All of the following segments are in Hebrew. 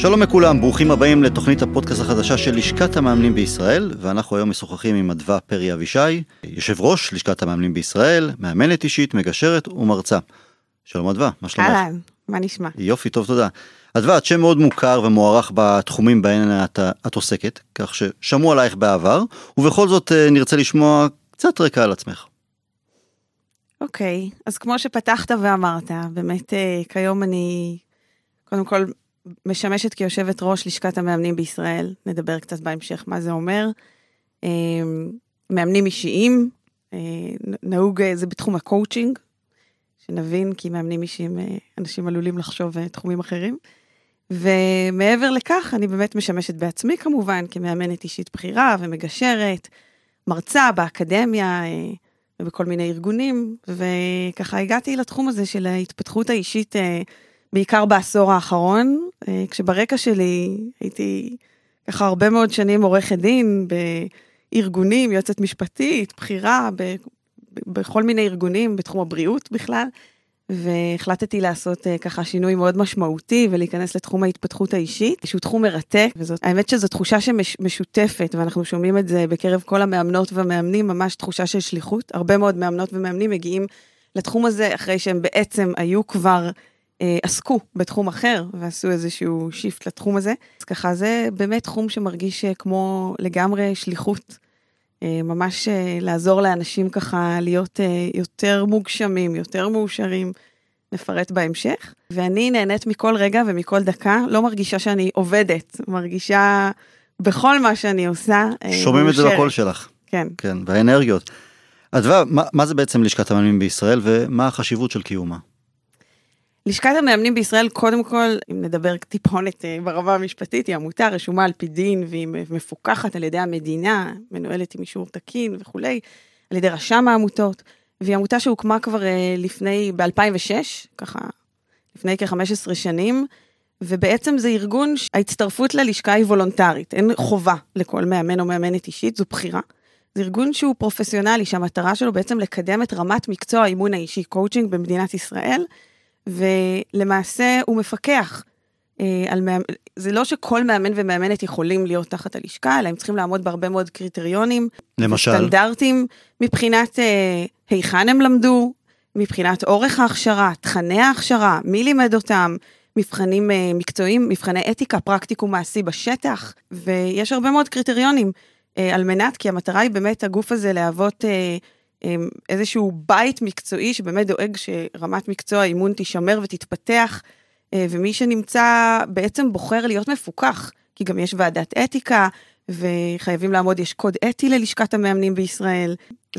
שלום לכולם, ברוכים הבאים לתוכנית הפודקאסט החדשה של לשכת המאמנים בישראל, ואנחנו היום משוחחים עם אדווה פרי אבישי, יושב ראש לשכת המאמנים בישראל, מאמנת אישית, מגשרת ומרצה. שלום אדווה, מה שלומך? אהלן, מה נשמע? יופי, טוב, תודה. אדווה, את שם מאוד מוכר ומוערך בתחומים בהן את, את עוסקת, כך ששמעו עלייך בעבר, ובכל זאת אה, נרצה לשמוע קצת רקע על עצמך. אוקיי, אז כמו שפתחת ואמרת, באמת אה, כיום אני קודם כל משמשת כיושבת ראש לשכת המאמנים בישראל, נדבר קצת בהמשך מה זה אומר. אה, מאמנים אישיים, נהוג, זה בתחום הקואוצ'ינג, שנבין כי מאמנים אישיים, אנשים עלולים לחשוב תחומים אחרים. ומעבר לכך, אני באמת משמשת בעצמי כמובן, כמאמנת אישית בכירה ומגשרת, מרצה באקדמיה אה, ובכל מיני ארגונים, וככה הגעתי לתחום הזה של ההתפתחות האישית, אה, בעיקר בעשור האחרון, אה, כשברקע שלי הייתי ככה הרבה מאוד שנים עורכת דין בארגונים, יועצת משפטית, בכירה, בכל מיני ארגונים בתחום הבריאות בכלל. והחלטתי לעשות uh, ככה שינוי מאוד משמעותי ולהיכנס לתחום ההתפתחות האישית, שהוא תחום מרתק, וזאת, האמת שזו תחושה שמשותפת, ואנחנו שומעים את זה בקרב כל המאמנות והמאמנים, ממש תחושה של שליחות. הרבה מאוד מאמנות ומאמנים מגיעים לתחום הזה אחרי שהם בעצם היו כבר, עסקו בתחום אחר, ועשו איזשהו שיפט לתחום הזה. אז ככה, זה באמת תחום שמרגיש uh, כמו לגמרי שליחות. אה, ממש אה, לעזור לאנשים ככה להיות אה, יותר מוגשמים, יותר מאושרים, נפרט בהמשך. ואני נהנית מכל רגע ומכל דקה, לא מרגישה שאני עובדת, מרגישה בכל מה שאני עושה. שומעים מאושרת. את זה בקול שלך. כן. כן, והאנרגיות. אדווה, מה, מה זה בעצם לשכת המאמנים בישראל ומה החשיבות של קיומה? לשכת המאמנים בישראל, קודם כל, אם נדבר טיפונת אה, ברמה המשפטית, היא עמותה רשומה על פי דין והיא מפוקחת על ידי המדינה, מנוהלת עם אישור תקין וכולי, על ידי רשם העמותות, והיא עמותה שהוקמה כבר אה, לפני, ב-2006, ככה, לפני כ-15 שנים, ובעצם זה ארגון, ההצטרפות ללשכה היא וולונטרית, אין חובה לכל מאמן או מאמנת אישית, זו בחירה. זה ארגון שהוא פרופסיונלי, שהמטרה שלו בעצם לקדם את רמת מקצוע האימון האישי, קואוצ'ינג במדינת ישראל, ולמעשה הוא מפקח אה, על מאמן, זה לא שכל מאמן ומאמנת יכולים להיות תחת הלשכה, אלא הם צריכים לעמוד בהרבה מאוד קריטריונים. למשל? סטנדרטים מבחינת אה, היכן הם למדו, מבחינת אורך ההכשרה, תכני ההכשרה, מי לימד אותם, מבחנים אה, מקצועיים, מבחני אתיקה, פרקטיקום מעשי בשטח, ויש הרבה מאוד קריטריונים אה, על מנת, כי המטרה היא באמת הגוף הזה להוות אה, איזשהו בית מקצועי שבאמת דואג שרמת מקצוע האימון תישמר ותתפתח, אה, ומי שנמצא בעצם בוחר להיות מפוקח, כי גם יש ועדת אתיקה, וחייבים לעמוד, יש קוד אתי ללשכת המאמנים בישראל.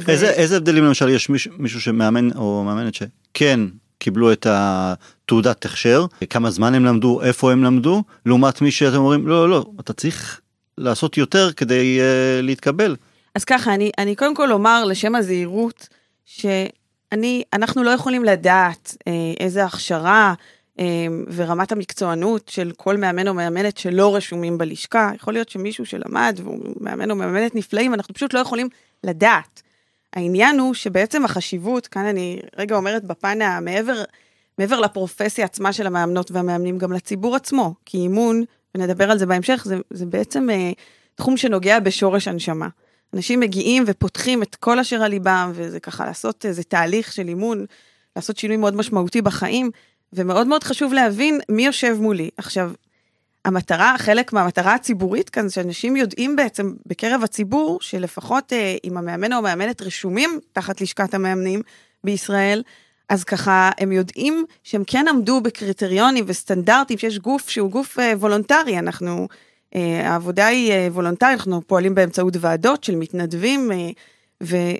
איזה, ו... איזה הבדלים למשל יש מישהו, מישהו שמאמן או מאמנת שכן קיבלו את התעודת הכשר, כמה זמן הם למדו, איפה הם למדו, לעומת מי שאתם אומרים, לא, לא, לא, אתה צריך לעשות יותר כדי uh, להתקבל. אז ככה, אני, אני קודם כל אומר לשם הזהירות, שאני, אנחנו לא יכולים לדעת אה, איזה הכשרה אה, ורמת המקצוענות של כל מאמן או מאמנת שלא רשומים בלשכה. יכול להיות שמישהו שלמד והוא מאמן או מאמנת נפלאים, אנחנו פשוט לא יכולים לדעת. העניין הוא שבעצם החשיבות, כאן אני רגע אומרת בפן המעבר, מעבר לפרופסיה עצמה של המאמנות והמאמנים, גם לציבור עצמו, כי אימון, ונדבר על זה בהמשך, זה, זה בעצם אה, תחום שנוגע בשורש הנשמה. אנשים מגיעים ופותחים את כל אשר על ליבם, וזה ככה לעשות איזה תהליך של אימון, לעשות שינוי מאוד משמעותי בחיים, ומאוד מאוד חשוב להבין מי יושב מולי. עכשיו, המטרה, חלק מהמטרה הציבורית כאן, זה שאנשים יודעים בעצם בקרב הציבור, שלפחות אה, אם המאמן או המאמנת רשומים תחת לשכת המאמנים בישראל, אז ככה הם יודעים שהם כן עמדו בקריטריונים וסטנדרטים, שיש גוף שהוא גוף אה, וולונטרי, אנחנו אה, העבודה היא אה, וולונטרית, אנחנו פועלים באמצעות ועדות של מתנדבים, אה,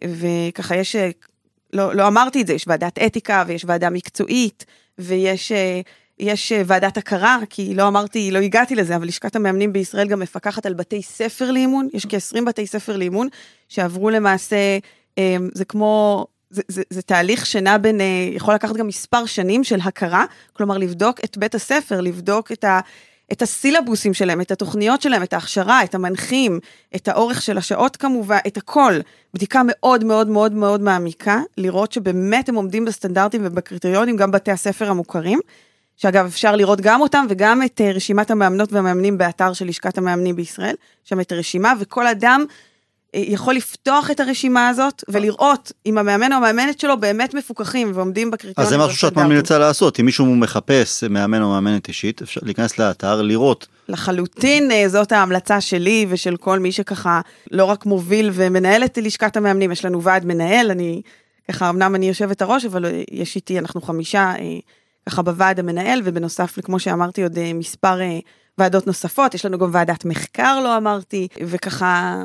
וככה יש, לא, לא אמרתי את זה, יש ועדת אתיקה ויש ועדה מקצועית, ויש יש ועדת הכרה, כי לא אמרתי, לא הגעתי לזה, אבל לשכת המאמנים בישראל גם מפקחת על בתי ספר לאימון, יש כ-20 בתי ספר לאימון, שעברו למעשה, זה כמו זה, זה, זה תהליך שנע בין, יכול לקחת גם מספר שנים של הכרה, כלומר לבדוק את בית הספר, לבדוק את ה... את הסילבוסים שלהם, את התוכניות שלהם, את ההכשרה, את המנחים, את האורך של השעות כמובן, את הכל. בדיקה מאוד מאוד מאוד מאוד מעמיקה, לראות שבאמת הם עומדים בסטנדרטים ובקריטריונים, גם בתי הספר המוכרים. שאגב, אפשר לראות גם אותם וגם את אה, רשימת המאמנות והמאמנים באתר של לשכת המאמנים בישראל, שם את הרשימה, וכל אדם יכול לפתוח את הרשימה הזאת ולראות אם המאמן או המאמנת שלו באמת מפוקחים ועומדים בקריטריונים. אז זה משהו שאת ממליצה לעשות, אם מישהו מחפש מאמן או מאמנת אישית, אפשר להיכנס לאתר, לראות. לחלוטין אה, זאת ההמלצה שלי ושל כל מי שככה לא רק מוביל ומנהל את לשכת המאמנים, יש לנו ועד מנהל, אני ככה, אמנם אני יושבת הראש, אבל יש איתי, אנחנו חמישה ככה בוועד המנהל, ובנוסף, כמו שאמרתי, עוד מספר ועדות נוספות, יש לנו גם ועדת מחקר, לא אמרתי, וככה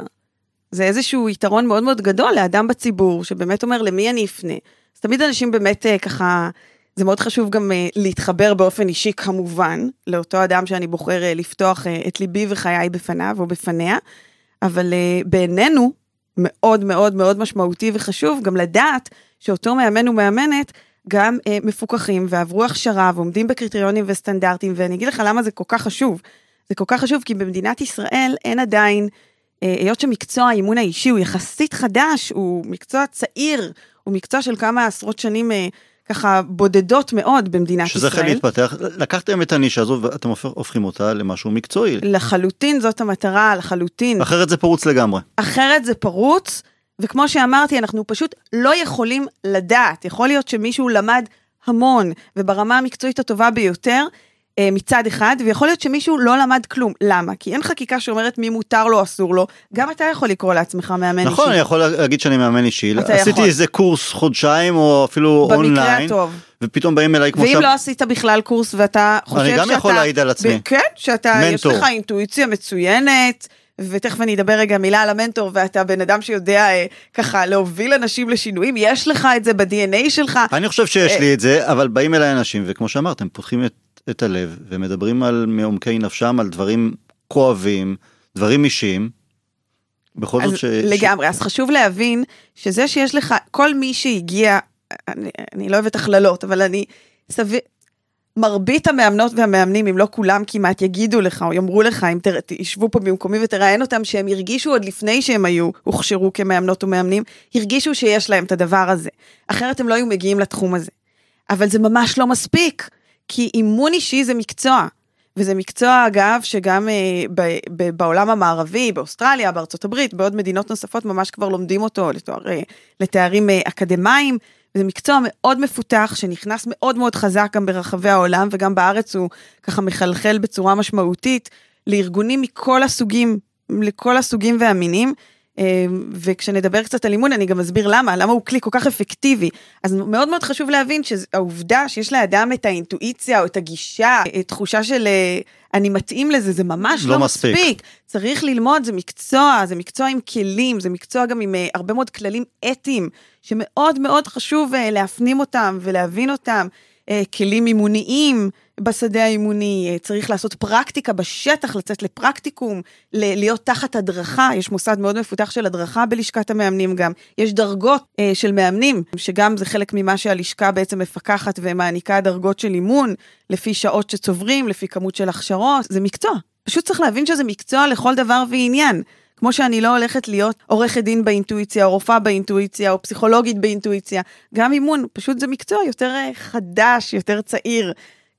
זה איזשהו יתרון מאוד מאוד גדול לאדם בציבור, שבאמת אומר למי אני אפנה. אז תמיד אנשים באמת אה, ככה, זה מאוד חשוב גם אה, להתחבר באופן אישי כמובן, לאותו אדם שאני בוחר אה, לפתוח את ליבי וחיי בפניו או בפניה, אבל בעינינו, מאוד מאוד מאוד משמעותי וחשוב גם לדעת שאותו מאמן ומאמנת גם מפוקחים ועברו הכשרה ועומדים בקריטריונים וסטנדרטים, ואני אגיד לך למה זה כל כך חשוב. זה כל כך חשוב כי במדינת ישראל אין עדיין אה, היות שמקצוע האימון האישי הוא יחסית חדש, הוא מקצוע צעיר, הוא מקצוע של כמה עשרות שנים אה, ככה בודדות מאוד במדינת שזה ישראל. שזה החל להתפתח, לקחתם את הנישה הזו ואתם הופכים אותה למשהו מקצועי. לחלוטין זאת המטרה, לחלוטין. אחרת זה פרוץ לגמרי. אחרת זה פרוץ, וכמו שאמרתי, אנחנו פשוט לא יכולים לדעת. יכול להיות שמישהו למד המון, וברמה המקצועית הטובה ביותר, אה, מצד אחד, ויכול להיות שמישהו לא למד כלום. למה? כי אין חקיקה שאומרת מי מותר לו, אסור לו. גם אתה יכול לקרוא לעצמך מאמן נכון, אישי. נכון, אני יכול להגיד שאני מאמן אישי. עשיתי יכול. איזה קורס חודשיים, או אפילו במקרה אונליין. במקרה הטוב. ופתאום באים אליי כמו ואם שם... ואם לא עשית בכלל קורס ואתה חושב שאתה... אני גם יכול להעיד על עצמי. כן, שאתה, מנטור. יש לך אינטואיציה מצוינת. ותכף אני אדבר רגע מילה על המנטור, ואתה בן אדם שיודע אה, ככה להוביל אנשים לשינויים, יש לך את זה ב-DNA שלך. אני חושב שיש אה... לי את זה, אבל באים אליי אנשים, וכמו שאמרתם, פותחים את את הלב ומדברים על מעומקי נפשם על דברים כואבים, דברים אישיים. בכל זאת ש... לגמרי, אז חשוב להבין שזה שיש לך, כל מי שהגיע, אני, אני לא אוהבת הכללות, אבל אני סביר, מרבית המאמנות והמאמנים, אם לא כולם כמעט, יגידו לך או יאמרו לך, אם תשבו פה במקומי ותראיין אותם, שהם הרגישו עוד לפני שהם היו, הוכשרו כמאמנות ומאמנים, הרגישו שיש להם את הדבר הזה. אחרת הם לא היו מגיעים לתחום הזה. אבל זה ממש לא מספיק. כי אימון אישי זה מקצוע. וזה מקצוע, אגב, שגם אה, ב, ב, בעולם המערבי, באוסטרליה, בארצות הברית, בעוד מדינות נוספות, ממש כבר לומדים אותו לתואר, אה, לתארים אה, אקדמיים. זה מקצוע מאוד מפותח, שנכנס מאוד מאוד חזק גם ברחבי העולם, וגם בארץ הוא ככה מחלחל בצורה משמעותית לארגונים מכל הסוגים, לכל הסוגים והמינים. אמ, וכשנדבר קצת על אימון אני גם אסביר למה, למה הוא כלי כל כך אפקטיבי. אז מאוד מאוד חשוב להבין שהעובדה שיש לאדם את האינטואיציה או את הגישה, את תחושה של אה, אני מתאים לזה, זה ממש לא, לא מספיק. מספיק. צריך ללמוד, זה מקצוע, זה מקצוע עם כלים, זה מקצוע גם עם uh, הרבה מאוד כללים אתיים, שמאוד מאוד חשוב uh, להפנים אותם ולהבין אותם. אה, כלים אימוניים בשדה האימוני, אה, צריך לעשות פרקטיקה בשטח, לצאת לפרקטיקום, להיות תחת הדרכה, יש מוסד מאוד מפותח של הדרכה בלשכת המאמנים גם, יש דרגות אה, של מאמנים, שגם זה חלק ממה שהלשכה בעצם מפקחת ומעניקה דרגות של אימון, לפי שעות שצוברים, לפי כמות של הכשרות, זה מקצוע. פשוט צריך להבין שזה מקצוע לכל דבר ועניין. כמו שאני לא הולכת להיות עורכת דין באינטואיציה, או רופאה באינטואיציה, או פסיכולוגית באינטואיציה, גם אימון, פשוט זה מקצוע יותר אה, חדש, יותר צעיר,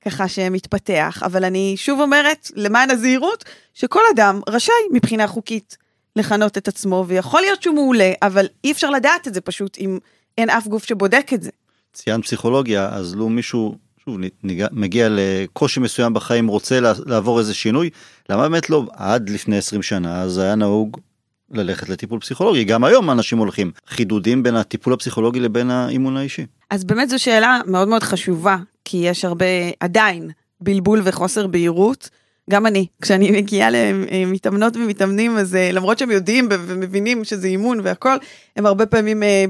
ככה שמתפתח. אבל אני שוב אומרת, למען הזהירות, שכל אדם רשאי מבחינה חוקית לכנות את עצמו, ויכול להיות שהוא מעולה, אבל אי אפשר לדעת את זה פשוט אם אין אף גוף שבודק את זה. ציינת פסיכולוגיה, אז לו מישהו שוב, ניגע, מגיע לקושי מסוים בחיים, רוצה לעבור איזה שינוי, למה באמת לא? עד לפני 20 שנה זה היה נהוג ללכת לטיפול פסיכולוגי, גם היום אנשים הולכים. חידודים בין הטיפול הפסיכולוגי לבין האימון האישי. אז באמת זו שאלה מאוד מאוד חשובה, כי יש הרבה, עדיין, בלבול וחוסר בהירות. גם אני, כשאני מגיעה למתאמנות ומתאמנים, אז אה, למרות שהם יודעים ומבינים שזה אימון והכל, הם הרבה פעמים אה,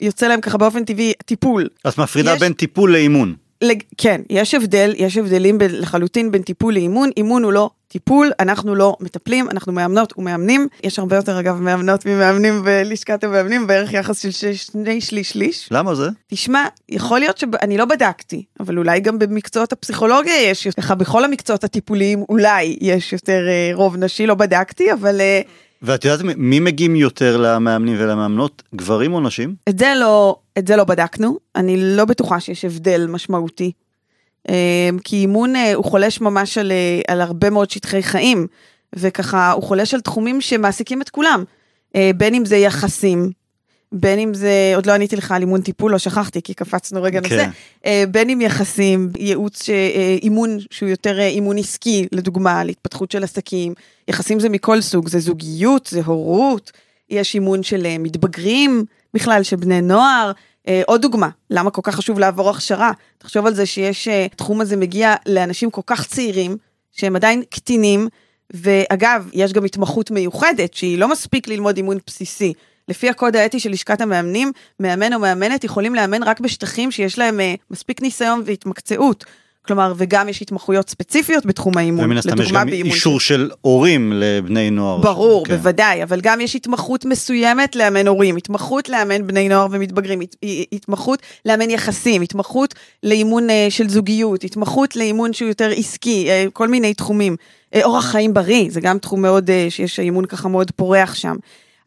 יוצא להם ככה באופן טבעי טיפול. אז מפרידה יש... בין טיפול לאימון. לג... כן, יש הבדל, יש הבדלים ב... לחלוטין בין טיפול לאימון, אימון הוא לא טיפול, אנחנו לא מטפלים, אנחנו מאמנות ומאמנים, יש הרבה יותר אגב מאמנות ממאמנים בלשכת המאמנים, בערך יחס של שני שליש שליש. למה זה? תשמע, יכול להיות שאני לא בדקתי, אבל אולי גם במקצועות הפסיכולוגיה יש, ככה בכל המקצועות הטיפוליים אולי יש יותר אה, רוב נשי, לא בדקתי, אבל... אה, ואת יודעת מי מגיעים יותר למאמנים ולמאמנות, גברים או נשים? את זה לא, את זה לא בדקנו, אני לא בטוחה שיש הבדל משמעותי. כי אימון הוא חולש ממש על, על הרבה מאוד שטחי חיים, וככה הוא חולש על תחומים שמעסיקים את כולם, בין אם זה יחסים, בין אם זה, עוד לא עניתי לך על אימון טיפול, לא שכחתי, כי קפצנו רגע כן. נושא, בין אם יחסים, ייעוץ, אימון שהוא יותר אימון עסקי, לדוגמה, על התפתחות של עסקים, יחסים זה מכל סוג, זה זוגיות, זה הורות, יש אימון של מתבגרים, בכלל של בני נוער. עוד דוגמה, למה כל כך חשוב לעבור הכשרה? תחשוב על זה שיש, התחום הזה מגיע לאנשים כל כך צעירים, שהם עדיין קטינים, ואגב, יש גם התמחות מיוחדת, שהיא לא מספיק ללמוד אימון בסיסי. לפי הקוד האתי של לשכת המאמנים, מאמן או מאמנת יכולים לאמן רק בשטחים שיש להם uh, מספיק ניסיון והתמקצעות. כלומר, וגם יש התמחויות ספציפיות בתחום האימון. ומן הסתם יש גם אישור של הורים לבני נוער. ברור, כן. בוודאי, אבל גם יש התמחות מסוימת לאמן הורים, התמחות לאמן בני נוער ומתבגרים, התמחות לאמן יחסים, התמחות לאימון uh, של זוגיות, התמחות לאימון שהוא יותר עסקי, כל מיני תחומים. אורח חיים בריא, זה גם תחום מאוד, שיש אימון ככה מאוד פורח שם.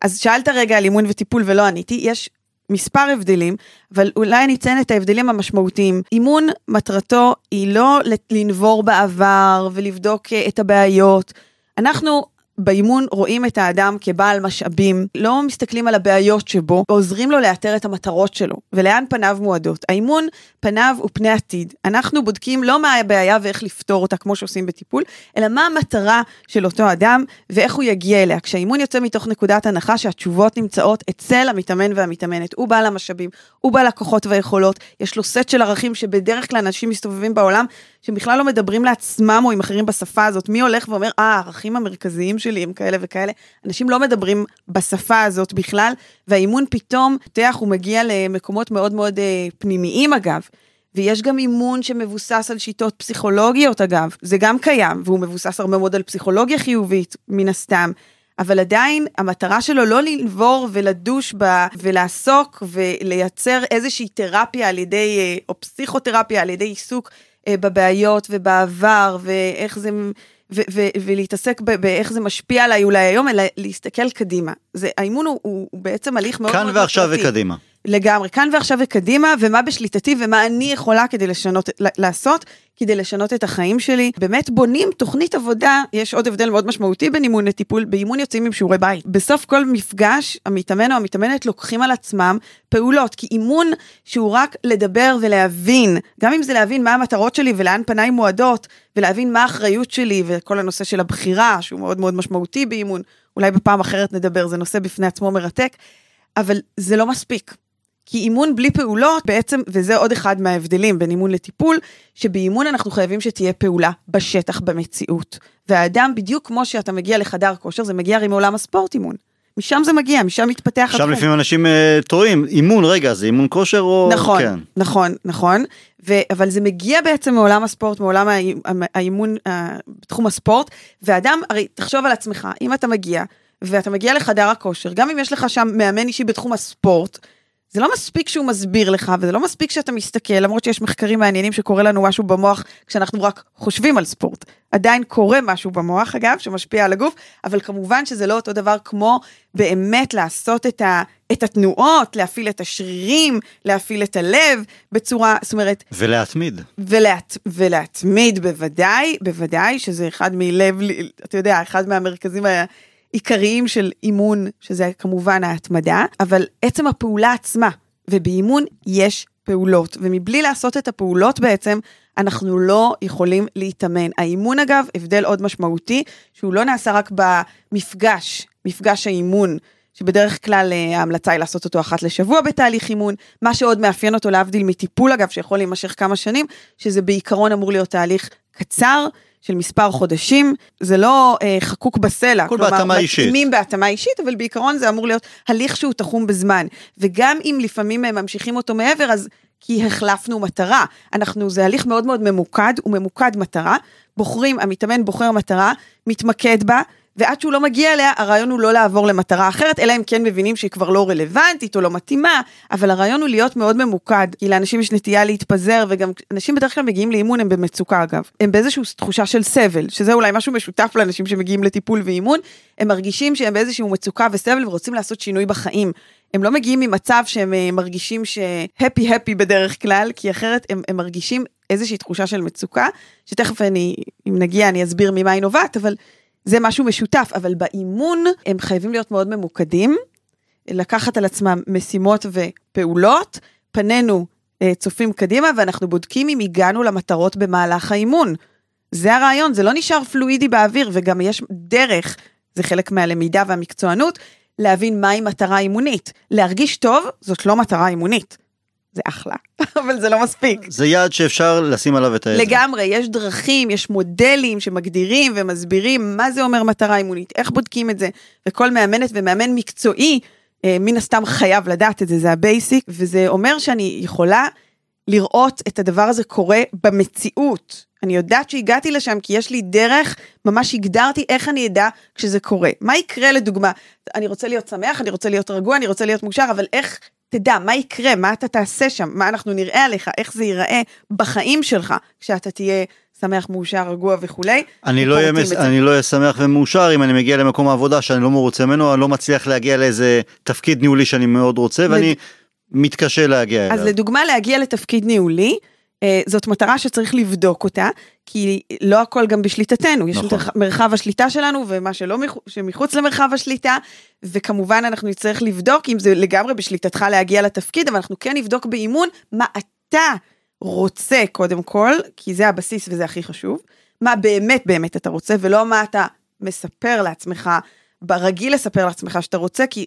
אז שאלת רגע על אימון וטיפול ולא עניתי, יש מספר הבדלים, אבל אולי אני אציין את ההבדלים המשמעותיים. אימון, מטרתו היא לא לנבור בעבר ולבדוק אה, את הבעיות. אנחנו באימון רואים את האדם כבעל משאבים, לא מסתכלים על הבעיות שבו, ועוזרים לו לאתר את המטרות שלו, ולאן פניו מועדות. האימון, פניו הוא פני עתיד. אנחנו בודקים לא מה הבעיה ואיך לפתור אותה, כמו שעושים בטיפול, אלא מה המטרה של אותו אדם, ואיך הוא יגיע אליה. כשהאימון יוצא מתוך נקודת הנחה שהתשובות נמצאות אצל המתאמן והמתאמנת. הוא בעל המשאבים, הוא בעל הכוחות והיכולות, יש לו סט של ערכים שבדרך כלל אנשים מסתובבים בעולם, שבכלל לא מדברים לעצמם או עם אחרים בשפה הזאת. מי הולך ואומר, אה, הערכים המרכזיים שלי הם כאלה וכאלה. אנשים לא מדברים בשפה הזאת בכלל, והאימון פתאום, פותח, הוא מגיע למקומות מאוד מאוד אה, פנימיים אגב. ויש גם אימון שמבוסס על שיטות פסיכולוגיות אגב, זה גם קיים, והוא מבוסס הרבה מאוד על פסיכולוגיה חיובית, מן הסתם. אבל עדיין המטרה שלו לא לנבור ולדוש בה ולעסוק ולייצר איזושהי תרפיה על ידי, אה, או פסיכותרפיה על ידי עיסוק אה, בבעיות ובעבר ואיך זה ו- ו- ולהתעסק באיך זה משפיע עליי אולי היום, אלא להסתכל קדימה. זה, האימון הוא, הוא, הוא בעצם הליך מאוד מאוד... כאן ועכשיו וקדימה. לגמרי, כאן ועכשיו וקדימה, ומה בשליטתי ומה אני יכולה כדי לשנות, לעשות, כדי לשנות את החיים שלי. באמת בונים תוכנית עבודה, יש עוד הבדל מאוד משמעותי בין אימון לטיפול, באימון יוצאים עם שיעורי בית. בסוף כל מפגש, המתאמן או המתאמנת לוקחים על עצמם פעולות, כי אימון שהוא רק לדבר ולהבין, גם אם זה להבין מה המטרות שלי ולאן פניי מועדות, ולהבין מה האחריות שלי וכל הנושא של הבחירה, שהוא מאוד מאוד משמעותי באימון, אולי בפעם אחרת נדבר, זה נושא בפני עצמו מרתק, אבל זה לא מספיק. כי אימון בלי פעולות בעצם, וזה עוד אחד מההבדלים בין אימון לטיפול, שבאימון אנחנו חייבים שתהיה פעולה בשטח, במציאות. והאדם, בדיוק כמו שאתה מגיע לחדר כושר, זה מגיע הרי מעולם הספורט אימון. משם זה מגיע, משם מתפתח התחום. שם לפעמים אנשים uh, טועים, אימון, רגע, זה אימון כושר או... נכון, כן. נכון, נכון. ו, אבל זה מגיע בעצם מעולם הספורט, מעולם האימון בתחום הספורט, ואדם, הרי תחשוב על עצמך, אם אתה מגיע, ואתה מגיע לחדר הכושר, גם אם יש לך שם מאמן אישי בתחום הספורט, זה לא מספיק שהוא מסביר לך, וזה לא מספיק שאתה מסתכל, למרות שיש מחקרים מעניינים שקורה לנו משהו במוח כשאנחנו רק חושבים על ספורט. עדיין קורה משהו במוח, אגב, שמשפיע על הגוף, אבל כמובן שזה לא אותו דבר כמו באמת לעשות את, ה, את התנועות, להפעיל את השרירים, להפעיל את הלב בצורה, זאת אומרת... ולהתמיד. ולהת, ולהתמיד בוודאי, בוודאי, שזה אחד מלב, אתה יודע, אחד מהמרכזים ה... עיקריים של אימון, שזה כמובן ההתמדה, אבל עצם הפעולה עצמה, ובאימון יש פעולות, ומבלי לעשות את הפעולות בעצם, אנחנו לא יכולים להתאמן. האימון אגב, הבדל עוד משמעותי, שהוא לא נעשה רק במפגש, מפגש האימון. שבדרך כלל אה, ההמלצה היא לעשות אותו אחת לשבוע בתהליך אימון, מה שעוד מאפיין אותו להבדיל מטיפול אגב, שיכול להימשך כמה שנים, שזה בעיקרון אמור להיות תהליך קצר, של מספר חודשים, זה לא אה, חקוק בסלע. הכל בהתאמה אישית. מתאימים בהתאמה אישית, אבל בעיקרון זה אמור להיות הליך שהוא תחום בזמן. וגם אם לפעמים הם ממשיכים אותו מעבר, אז כי החלפנו מטרה. אנחנו, זה הליך מאוד מאוד ממוקד, הוא ממוקד מטרה. בוחרים, המתאמן בוחר מטרה, מתמקד בה, ועד שהוא לא מגיע אליה, הרעיון הוא לא לעבור למטרה אחרת, אלא אם כן מבינים שהיא כבר לא רלוונטית או לא מתאימה, אבל הרעיון הוא להיות מאוד ממוקד, כי לאנשים יש נטייה להתפזר, וגם אנשים בדרך כלל מגיעים לאימון, הם במצוקה אגב. הם באיזושהי תחושה של סבל, שזה אולי משהו משותף לאנשים שמגיעים לטיפול ואימון, הם מרגישים שהם באיזושהי מצוקה וסבל ורוצים לעשות שינוי בחיים. הם לא מגיעים ממצב שהם אה, מרגישים שהפי הפי בדרך כלל, כי אחרת הם, הם מרגישים איזושהי תחושה של מצוקה, שתכף אני, אם נגיע אני אסביר ממה היא נובעת, אבל זה משהו משותף, אבל באימון הם חייבים להיות מאוד ממוקדים, לקחת על עצמם משימות ופעולות, פנינו אה, צופים קדימה ואנחנו בודקים אם הגענו למטרות במהלך האימון. זה הרעיון, זה לא נשאר פלואידי באוויר וגם יש דרך, זה חלק מהלמידה והמקצוענות, להבין מהי מטרה אימונית. להרגיש טוב זאת לא מטרה אימונית. זה אחלה, אבל זה לא מספיק. זה יעד שאפשר לשים עליו את העזר. לגמרי, יש דרכים, יש מודלים שמגדירים ומסבירים מה זה אומר מטרה אימונית, איך בודקים את זה, וכל מאמנת ומאמן מקצועי, אה, מן הסתם חייב לדעת את זה, זה ה basic, וזה אומר שאני יכולה לראות את הדבר הזה קורה במציאות. אני יודעת שהגעתי לשם כי יש לי דרך, ממש הגדרתי איך אני אדע כשזה קורה. מה יקרה לדוגמה? אני רוצה להיות שמח, אני רוצה להיות רגוע, אני רוצה להיות מאושר, אבל איך תדע מה יקרה, מה אתה תעשה שם, מה אנחנו נראה עליך, איך זה ייראה בחיים שלך, כשאתה תהיה שמח, מאושר, רגוע וכולי. אני לא, אהיה, לא אהיה שמח ומאושר אם אני מגיע למקום העבודה שאני לא מרוצה ממנו, אני לא מצליח להגיע לאיזה תפקיד ניהולי שאני מאוד רוצה, ואני מתקשה להגיע אליו. אז לדוגמה להגיע לתפקיד ניהולי, זאת מטרה שצריך לבדוק אותה, כי לא הכל גם בשליטתנו, יש נכון. מרחב השליטה שלנו ומה שלא שמחוץ למרחב השליטה, וכמובן אנחנו נצטרך לבדוק אם זה לגמרי בשליטתך להגיע לתפקיד, אבל אנחנו כן נבדוק באימון מה אתה רוצה קודם כל, כי זה הבסיס וזה הכי חשוב, מה באמת באמת אתה רוצה ולא מה אתה מספר לעצמך, ברגיל לספר לעצמך שאתה רוצה, כי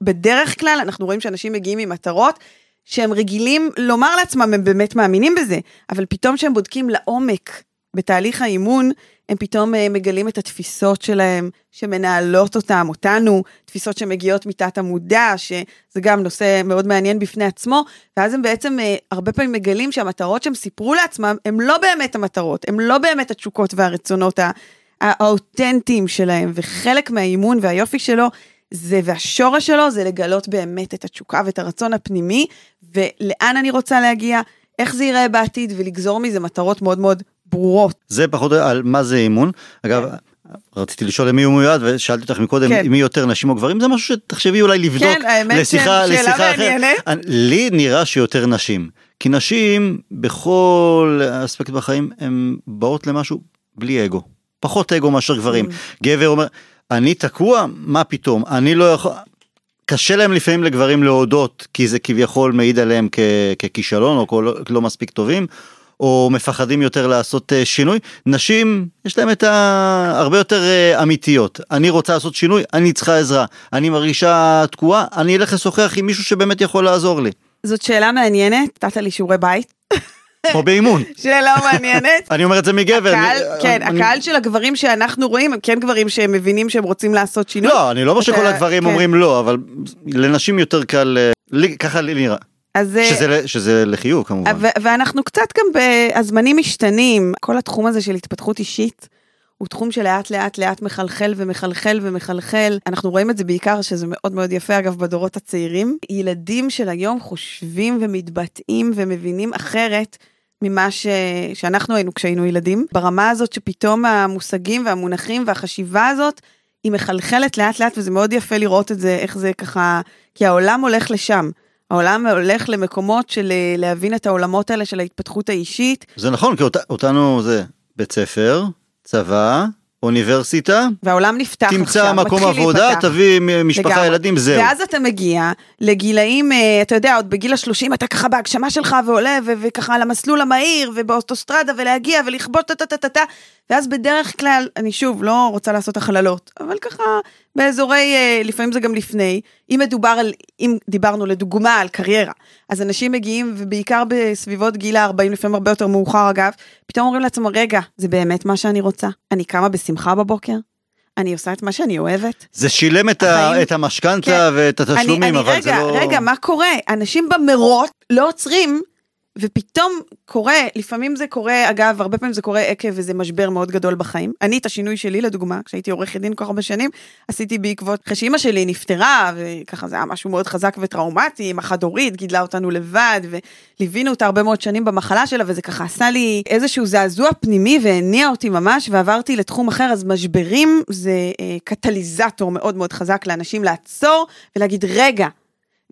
בדרך כלל אנחנו רואים שאנשים מגיעים עם מטרות שהם רגילים לומר לעצמם, הם באמת מאמינים בזה, אבל פתאום כשהם בודקים לעומק בתהליך האימון, הם פתאום אה, מגלים את התפיסות שלהם, שמנהלות אותם, אותנו, תפיסות שמגיעות מתת המודע, שזה גם נושא מאוד מעניין בפני עצמו, ואז הם בעצם אה, הרבה פעמים מגלים שהמטרות שהם סיפרו לעצמם, הם לא באמת המטרות, הם לא באמת התשוקות והרצונות האותנטיים שלהם, וחלק מהאימון והיופי שלו, זה, והשורש שלו זה לגלות באמת את התשוקה ואת הרצון הפנימי, ולאן אני רוצה להגיע, איך זה ייראה בעתיד, ולגזור מזה מטרות מאוד מאוד ברורות. זה פחות על מה זה אימון. אגב, כן. רציתי לשאול למי הוא מיועד ושאלתי אותך מקודם כן. מי יותר נשים או גברים זה משהו שתחשבי אולי לבדוק כן, לשיחה, כן, לשיחה אחרת. לי נראה שיותר נשים כי נשים בכל אספקט בחיים הן באות למשהו בלי אגו פחות אגו מאשר גברים mm. גבר אומר אני תקוע מה פתאום אני לא יכול קשה להם לפעמים לגברים להודות כי זה כביכול מעיד עליהם ככישלון או לא, לא מספיק טובים. או מפחדים יותר לעשות אה, שינוי. נשים, יש להם את ה... הרבה יותר אה, אמיתיות. אני רוצה לעשות שינוי, אני צריכה עזרה. אני מרגישה תקועה, אני אלך לשוחח עם מישהו שבאמת יכול לעזור לי. זאת שאלה מעניינת, נתת לי שיעורי בית. כמו באימון. שאלה מעניינת. אני אומר את זה מגבר. הקהל, כן, הקהל של הגברים שאנחנו רואים הם כן גברים שהם מבינים שהם רוצים לעשות שינוי. לא, אני לא אומר שכל הגברים כן. אומרים לא, אבל לנשים יותר קל, אה, ככה לי נראה. אז... אה, שזה, שזה לחיוב כמובן. ו- ואנחנו קצת גם, הזמנים משתנים, כל התחום הזה של התפתחות אישית. הוא תחום שלאט לאט לאט מחלחל ומחלחל ומחלחל. אנחנו רואים את זה בעיקר, שזה מאוד מאוד יפה אגב בדורות הצעירים. ילדים של היום חושבים ומתבטאים ומבינים אחרת ממה ש... שאנחנו היינו כשהיינו ילדים. ברמה הזאת שפתאום המושגים והמונחים והחשיבה הזאת, היא מחלחלת לאט לאט וזה מאוד יפה לראות את זה, איך זה ככה, כי העולם הולך לשם. העולם הולך למקומות של אה, להבין את העולמות האלה של ההתפתחות האישית. זה נכון, כי אות, אותנו זה בית ספר, צבא, אוניברסיטה, והעולם נפתח תמצא עכשיו, מקום עבודה, להיפתח. תביא משפחה, לגמרי. ילדים, זהו. ואז אתה מגיע לגילאים, אה, אתה יודע, עוד בגיל השלושים אתה ככה בהגשמה שלך ועולה, ו- וככה על המסלול המהיר, ובאוטוסטרדה, ולהגיע, ולכבוש טה-טה-טה-טה, ואז בדרך כלל, אני שוב לא רוצה לעשות הכללות, אבל ככה באזורי, אה, לפעמים זה גם לפני, אם מדובר על, אם דיברנו לדוגמה על קריירה, אז אנשים מגיעים, ובעיקר בסביבות גיל ה-40, לפעמים הרבה יותר מאוחר אגב, פתאום אומרים לעצמם, רגע, זה באמת מה שאני רוצה? אני קמה בשמחה בבוקר? אני עושה את מה שאני אוהבת. זה שילם את, החיים... את המשכנתה כן. ואת התשלומים, אני, אני, אבל רגע, זה לא... רגע, מה קורה? אנשים במרוץ לא עוצרים ופתאום קורה, לפעמים זה קורה, אגב, הרבה פעמים זה קורה עקב איזה משבר מאוד גדול בחיים. אני את השינוי שלי, לדוגמה, כשהייתי עורכת דין כל כך הרבה שנים, עשיתי בעקבות, אחרי שאימא שלי נפטרה, וככה זה היה משהו מאוד חזק וטראומטי, אמא חד-הורית, גידלה אותנו לבד, וליווינו אותה הרבה מאוד שנים במחלה שלה, וזה ככה עשה לי איזשהו זעזוע פנימי והניע אותי ממש, ועברתי לתחום אחר, אז משברים זה אה, קטליזטור מאוד מאוד חזק לאנשים לעצור ולהגיד, רגע,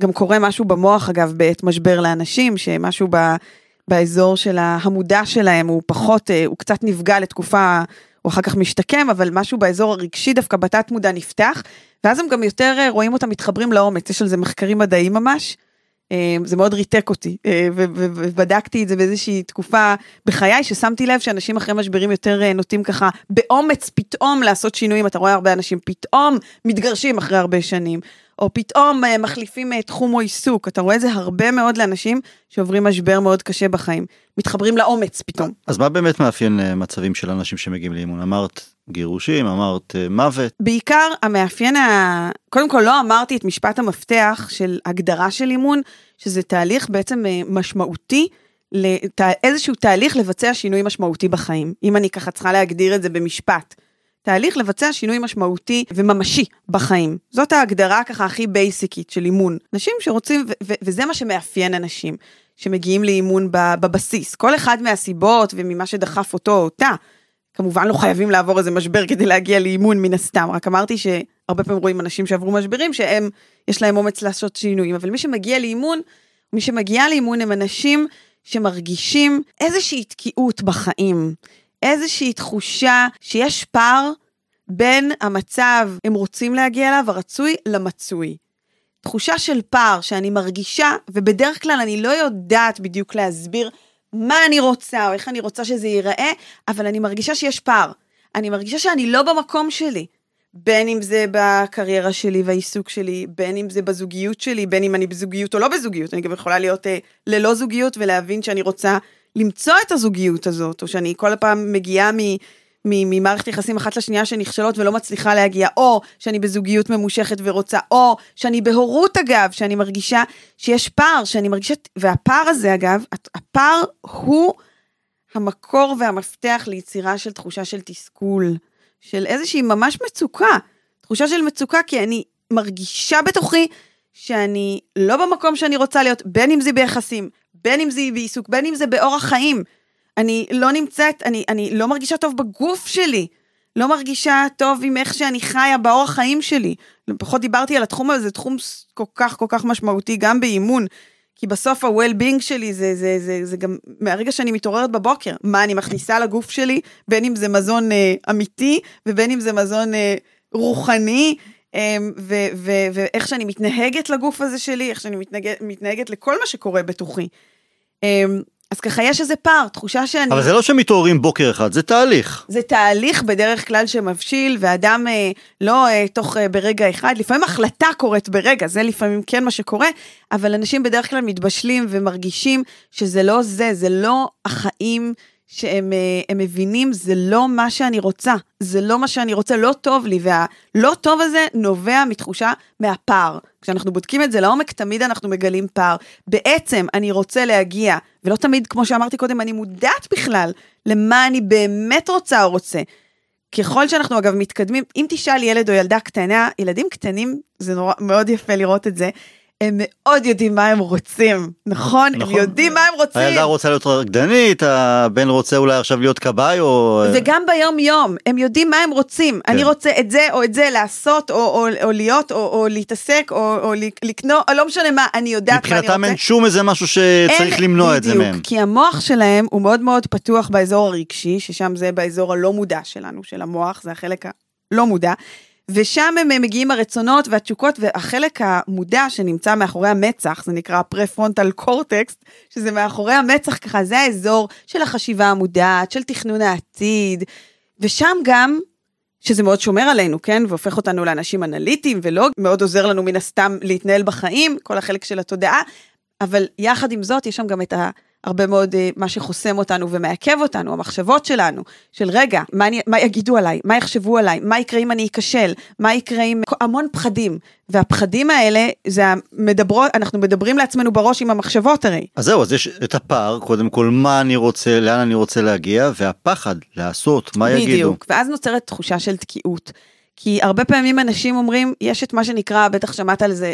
גם קורה משהו במוח, אגב, בעת משבר לאנשים, שמשהו ב, באזור של המודע שלהם הוא פחות, אה, הוא קצת נפגע לתקופה, הוא אחר כך משתקם, אבל משהו באזור הרגשי דווקא בתת מודע נפתח, ואז הם גם יותר אה, רואים אותם מתחברים לאומץ, יש על זה מחקרים מדעיים ממש. אה, זה מאוד ריתק אותי, ובדקתי את זה באיזושהי תקופה בחיי, ששמתי לב שאנשים אחרי משברים יותר נוטים ככה באומץ פתאום לעשות שינויים, אתה רואה הרבה אנשים פתאום מתגרשים אחרי הרבה שנים, או פתאום אה, מחליפים אה, תחום או עיסוק, אתה רואה את זה הרבה מאוד לאנשים שעוברים משבר מאוד קשה בחיים, מתחברים לאומץ פתאום. אז מה באמת מאפיין אה, מצבים של אנשים שמגיעים לאימון? אמרת גירושים, אמרת מוות. בעיקר המאפיין, ה... קודם כל לא אמרתי את משפט המפתח של הגדרה של אימון, שזה תהליך בעצם משמעותי. לת... איזשהו תהליך לבצע שינוי משמעותי בחיים, אם אני ככה צריכה להגדיר את זה במשפט. תהליך לבצע שינוי משמעותי וממשי בחיים. זאת ההגדרה ככה הכי בייסיקית של אימון. אנשים שרוצים, וזה מה שמאפיין אנשים שמגיעים לאימון בבסיס. כל אחד מהסיבות וממה שדחף אותו או אותה, כמובן לא חייבים לעבור איזה משבר כדי להגיע לאימון מן הסתם, רק אמרתי שהרבה פעמים רואים אנשים שעברו משברים שהם, יש להם אומץ לעשות שינויים, אבל מי שמגיע לאימון, מי שמגיע לאימון הם אנשים שמרגישים איזושהי תקיעות בחיים, איזושהי תחושה שיש פער בין המצב הם רוצים להגיע אליו, הרצוי, למצוי. תחושה של פער שאני מרגישה, ובדרך כלל אני לא יודעת בדיוק להסביר מה אני רוצה או איך אני רוצה שזה ייראה, אבל אני מרגישה שיש פער. אני מרגישה שאני לא במקום שלי. בין אם זה בקריירה שלי והעיסוק שלי, בין אם זה בזוגיות שלי, בין אם אני בזוגיות או לא בזוגיות, אני גם יכולה להיות אה, ללא זוגיות ולהבין שאני רוצה למצוא את הזוגיות הזאת, או שאני כל פעם מגיעה מ... ממערכת יחסים אחת לשנייה שנכשלות ולא מצליחה להגיע, או שאני בזוגיות ממושכת ורוצה, או שאני בהורות אגב, שאני מרגישה שיש פער, שאני מרגישה, והפער הזה אגב, הפער הוא המקור והמפתח ליצירה של תחושה של תסכול, של איזושהי ממש מצוקה, תחושה של מצוקה כי אני מרגישה בתוכי שאני לא במקום שאני רוצה להיות, בין אם זה ביחסים, בין אם זה בעיסוק, בין אם זה באורח חיים. אני לא נמצאת, אני, אני לא מרגישה טוב בגוף שלי. לא מרגישה טוב עם איך שאני חיה באורח חיים שלי. פחות דיברתי על התחום הזה, זה תחום כל כך כל כך משמעותי גם באימון. כי בסוף ה-well-being שלי זה, זה, זה, זה גם מהרגע שאני מתעוררת בבוקר, מה אני מכניסה לגוף שלי, בין אם זה מזון אה, אמיתי ובין אם זה מזון אה, רוחני, ואיך שאני מתנהגת לגוף הזה שלי, איך שאני מתנהגת, מתנהגת לכל מה שקורה בתוכי. אמ, אז ככה יש איזה פער, תחושה שאני... אבל זה לא שמתעוררים בוקר אחד, זה תהליך. זה תהליך בדרך כלל שמבשיל, ואדם אה, לא אה, תוך אה, ברגע אחד, לפעמים החלטה קורית ברגע, זה לפעמים כן מה שקורה, אבל אנשים בדרך כלל מתבשלים ומרגישים שזה לא זה, זה לא החיים שהם אה, מבינים זה לא מה שאני רוצה, זה לא מה שאני רוצה, לא טוב לי, והלא טוב הזה נובע מתחושה מהפער. כשאנחנו בודקים את זה לעומק, תמיד אנחנו מגלים פער. בעצם אני רוצה להגיע, ולא תמיד, כמו שאמרתי קודם, אני מודעת בכלל למה אני באמת רוצה או רוצה. ככל שאנחנו אגב מתקדמים, אם תשאל ילד או ילדה קטנה, ילדים קטנים, זה נורא, מאוד יפה לראות את זה, הם מאוד יודעים מה הם רוצים, נכון? נכון. הם יודעים מה הם רוצים. הילדה רוצה להיות רקדנית, הבן רוצה אולי עכשיו להיות כבאי או... וגם ביום יום, הם יודעים מה הם רוצים. כן. אני רוצה את זה או את זה לעשות, או, או, או להיות, או, או להתעסק, או, או לקנות, או לא משנה מה, אני יודעת מה אני רוצה. מבחינתם אין שום איזה משהו שצריך אין, למנוע בדיוק, את זה מהם. כי המוח שלהם הוא מאוד מאוד פתוח באזור הרגשי, ששם זה באזור הלא מודע שלנו, של המוח, זה החלק הלא מודע. ושם הם מגיעים הרצונות והתשוקות, והחלק המודע שנמצא מאחורי המצח, זה נקרא פרפרונטל קורטקס, שזה מאחורי המצח ככה, זה האזור של החשיבה המודעת, של תכנון העתיד, ושם גם, שזה מאוד שומר עלינו, כן, והופך אותנו לאנשים אנליטיים, ולא מאוד עוזר לנו מן הסתם להתנהל בחיים, כל החלק של התודעה, אבל יחד עם זאת, יש שם גם את הרבה מאוד אה, מה שחוסם אותנו ומעכב אותנו, המחשבות שלנו, של רגע, מה, אני, מה יגידו עליי, מה יחשבו עליי, מה יקרה אם אני אכשל, מה יקרה עם... המון פחדים, והפחדים האלה, זה המדברות, אנחנו מדברים לעצמנו בראש עם המחשבות הרי. אז זהו, אז יש את הפער, קודם כל, מה אני רוצה, לאן אני רוצה להגיע, והפחד לעשות, מה בדיוק, יגידו. בדיוק, ואז נוצרת תחושה של תקיעות. כי הרבה פעמים אנשים אומרים, יש את מה שנקרא, בטח שמעת על זה,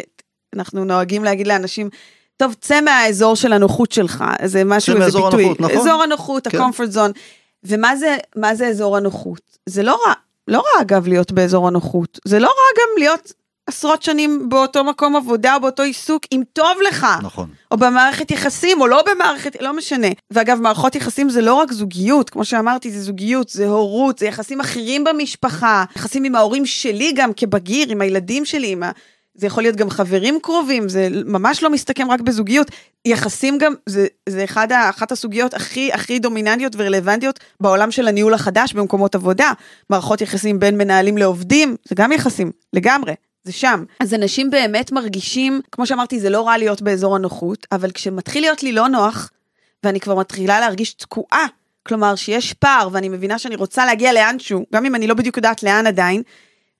אנחנו נוהגים להגיד לאנשים, טוב, צא מהאזור של הנוחות שלך, זה משהו, מאזור ביטוי. הנוחות, נכון. אזור הנוחות, כן. ה-comfort zone. ומה זה, מה זה אזור הנוחות? זה לא רע, לא רע אגב להיות באזור הנוחות. זה לא רע גם להיות עשרות שנים באותו מקום עבודה או באותו עיסוק, אם טוב לך. נכון. או במערכת יחסים, או לא במערכת, לא משנה. ואגב, מערכות יחסים זה לא רק זוגיות, כמו שאמרתי, זה זוגיות, זה הורות, זה יחסים אחרים במשפחה, יחסים עם ההורים שלי גם כבגיר, עם הילדים שלי, עם ה... זה יכול להיות גם חברים קרובים, זה ממש לא מסתכם רק בזוגיות. יחסים גם, זה, זה אחד אחת הסוגיות הכי הכי דומיננטיות ורלוונטיות בעולם של הניהול החדש במקומות עבודה. מערכות יחסים בין מנהלים לעובדים, זה גם יחסים, לגמרי. זה שם. אז אנשים באמת מרגישים, כמו שאמרתי, זה לא רע להיות באזור הנוחות, אבל כשמתחיל להיות לי לא נוח, ואני כבר מתחילה להרגיש תקועה, כלומר שיש פער ואני מבינה שאני רוצה להגיע לאנשהו, גם אם אני לא בדיוק יודעת לאן עדיין,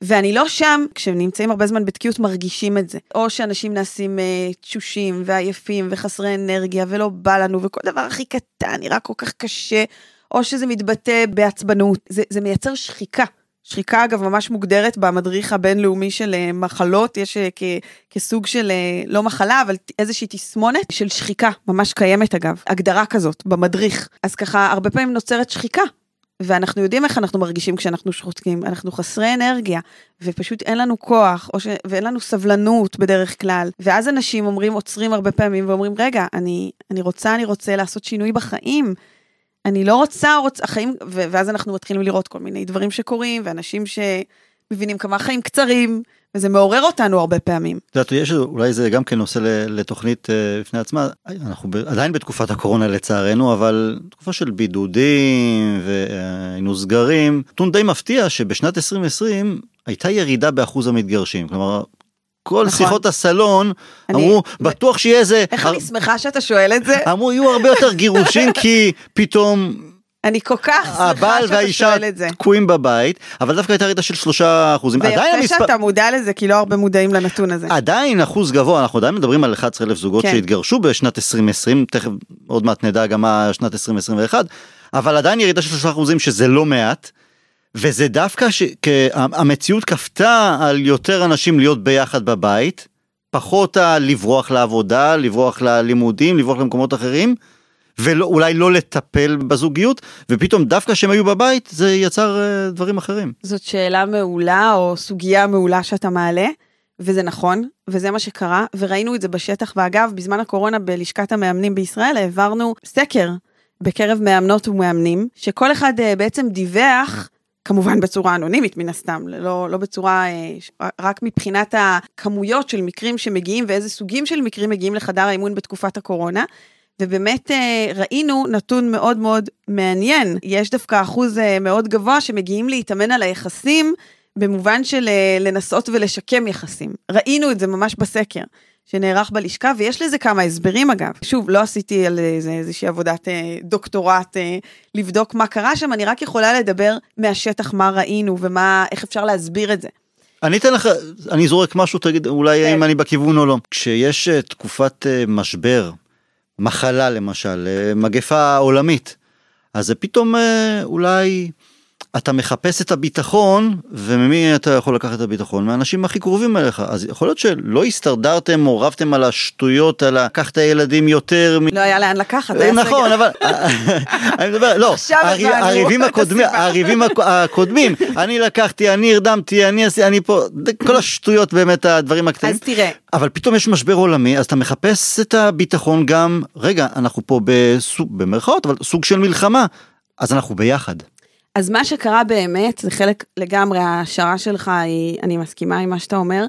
ואני לא שם, כשנמצאים הרבה זמן בתקיעות מרגישים את זה. או שאנשים נעשים אה, תשושים ועייפים וחסרי אנרגיה ולא בא לנו, וכל דבר הכי קטן נראה כל כך קשה, או שזה מתבטא בעצבנות. זה, זה מייצר שחיקה. שחיקה אגב ממש מוגדרת במדריך הבינלאומי של אה, מחלות, יש אה, כ, כסוג של אה, לא מחלה, אבל איזושהי תסמונת של שחיקה, ממש קיימת אגב, הגדרה כזאת במדריך. אז ככה הרבה פעמים נוצרת שחיקה. ואנחנו יודעים איך אנחנו מרגישים כשאנחנו שחוטקים, אנחנו חסרי אנרגיה, ופשוט אין לנו כוח, ש... ואין לנו סבלנות בדרך כלל. ואז אנשים אומרים, עוצרים הרבה פעמים ואומרים, רגע, אני, אני רוצה, אני רוצה לעשות שינוי בחיים. אני לא רוצה, רוצ... החיים. ואז אנחנו מתחילים לראות כל מיני דברים שקורים, ואנשים שמבינים כמה החיים קצרים, וזה מעורר אותנו הרבה פעמים. את יודעת, יש אולי זה גם כן נושא לתוכנית אה, בפני עצמה, אנחנו עדיין בתקופת הקורונה לצערנו, אבל תקופה של בידודים והיינו סגרים, נתון די מפתיע שבשנת 2020 הייתה ירידה באחוז המתגרשים, כלומר כל נכון. שיחות הסלון אני- אמרו בטוח שיהיה איזה, איך אני שמחה שאתה שואל את זה, אמרו יהיו הרבה יותר גירושים כי פתאום אני כל כך שמחה הבעל שאתה והאישה שואל את זה. תקועים בבית, אבל דווקא הייתה ירידה של שלושה אחוזים. ויפה המספר- שאתה מודע לזה, כי לא הרבה מודעים לנתון הזה. עדיין אחוז גבוה, אנחנו עדיין מדברים על 11,000 זוגות כן. שהתגרשו בשנת 2020, תכף עוד מעט נדע גם מה שנת 2021, אבל עדיין ירידה של 3 אחוזים שזה לא מעט, וזה דווקא שהמציאות כפתה על יותר אנשים להיות ביחד בבית, פחות לברוח לעבודה, לברוח ללימודים, לברוח למקומות אחרים. ואולי לא לטפל בזוגיות, ופתאום דווקא כשהם היו בבית זה יצר אה, דברים אחרים. זאת שאלה מעולה, או סוגיה מעולה שאתה מעלה, וזה נכון, וזה מה שקרה, וראינו את זה בשטח, ואגב, בזמן הקורונה בלשכת המאמנים בישראל העברנו סקר בקרב מאמנות ומאמנים, שכל אחד אה, בעצם דיווח, כמובן בצורה אנונימית מן הסתם, לא, לא בצורה, אה, רק מבחינת הכמויות של מקרים שמגיעים ואיזה סוגים של מקרים מגיעים לחדר האימון בתקופת הקורונה. ובאמת אה, ראינו נתון מאוד מאוד מעניין, יש דווקא אחוז אה, מאוד גבוה שמגיעים להתאמן על היחסים במובן של אה, לנסות ולשקם יחסים. ראינו את זה ממש בסקר שנערך בלשכה, ויש לזה כמה הסברים אגב. שוב, לא עשיתי על איזה, איזושהי עבודת אה, דוקטורט אה, לבדוק מה קרה שם, אני רק יכולה לדבר מהשטח מה ראינו ומה, איך אפשר להסביר את זה. אני אתן לך, אני זורק משהו, תגיד אולי כן. אם אני בכיוון או לא. כשיש תקופת משבר, מחלה למשל, אה, מגפה עולמית, אז זה פתאום אה, אולי אתה מחפש את הביטחון, וממי אתה יכול לקחת את הביטחון? מהאנשים הכי קרובים אליך. אז יכול להיות שלא הסתדרתם או רבתם על השטויות, על לקחת את הילדים יותר. מ- לא היה לאן לקחת, היה נכון. אבל אני מדבר, לא, הריבים הקודמים. הריבים הק- הקודמים, אני לקחתי, אני הרדמתי, אני עשיתי, אני פה, כל השטויות באמת, הדברים הקטנים. אז תראה, אבל פתאום יש משבר עולמי, אז אתה מחפש את הביטחון גם, רגע, אנחנו פה בסוג, במרכאות, אבל סוג של מלחמה, אז אנחנו ביחד. אז מה שקרה באמת, זה חלק לגמרי, ההשערה שלך היא, אני מסכימה עם מה שאתה אומר,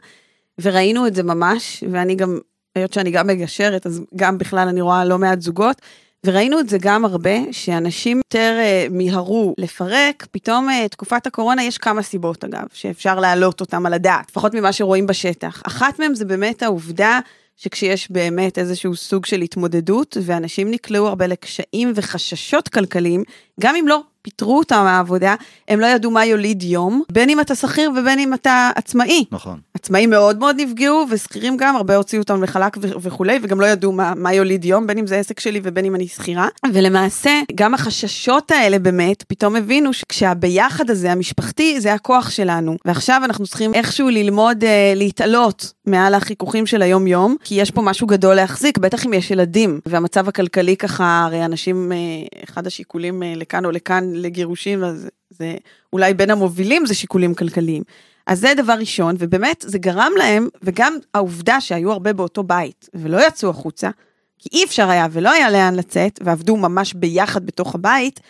וראינו את זה ממש, ואני גם, היות שאני גם מגשרת, אז גם בכלל אני רואה לא מעט זוגות, וראינו את זה גם הרבה, שאנשים יותר אה, מיהרו לפרק, פתאום אה, תקופת הקורונה יש כמה סיבות אגב, שאפשר להעלות אותם על הדעת, לפחות ממה שרואים בשטח. אחת מהן זה באמת העובדה שכשיש באמת איזשהו סוג של התמודדות, ואנשים נקלעו הרבה לקשיים וחששות כלכליים, גם אם לא פיטרו אותם מהעבודה, הם לא ידעו מה יוליד יום, בין אם אתה שכיר ובין אם אתה עצמאי. נכון. עצמאים מאוד מאוד נפגעו, ושכירים גם, הרבה הוציאו אותם לחל"ק ו- וכולי, וגם לא ידעו מה, מה יוליד יום, בין אם זה עסק שלי ובין אם אני שכירה. ולמעשה, גם החששות האלה באמת, פתאום הבינו שכשהביחד הזה, המשפחתי, זה הכוח שלנו. ועכשיו אנחנו צריכים איכשהו ללמוד אה, להתעלות מעל החיכוכים של היום-יום, כי יש פה משהו גדול להחזיק, בטח אם יש ילדים, והמצב הכלכלי ככה, הרי אנשים, אה, אחד השיקולים אה, לכאן או לכאן לגירושים, אז זה אולי בין המובילים זה שיקולים כלכליים. אז זה דבר ראשון, ובאמת זה גרם להם, וגם העובדה שהיו הרבה באותו בית ולא יצאו החוצה, כי אי אפשר היה ולא היה לאן לצאת, ועבדו ממש ביחד בתוך הבית,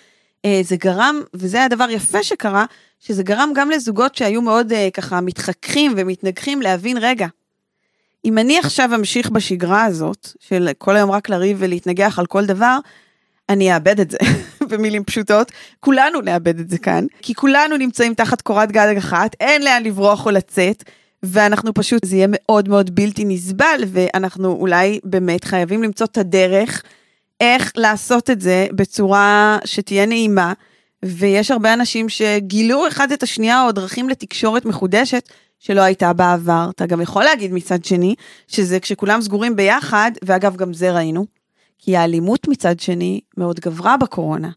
אה, זה גרם, וזה הדבר יפה שקרה, שזה גרם גם לזוגות שהיו מאוד אה, ככה מתחככים ומתנגחים להבין, רגע, אם אני עכשיו אמשיך בשגרה הזאת, של כל היום רק לריב ולהתנגח על כל דבר, אני אאבד את זה, במילים פשוטות. כולנו נאבד את זה כאן, כי כולנו נמצאים תחת קורת גג אחת, אין לאן לברוח או לצאת, ואנחנו פשוט, זה יהיה מאוד מאוד בלתי נסבל, ואנחנו אולי באמת חייבים למצוא את הדרך איך לעשות את זה בצורה שתהיה נעימה, ויש הרבה אנשים שגילו אחד את השנייה או דרכים לתקשורת מחודשת. שלא הייתה בעבר. אתה גם יכול להגיד מצד שני, שזה כשכולם סגורים ביחד, ואגב, גם זה ראינו, כי האלימות מצד שני מאוד גברה בקורונה.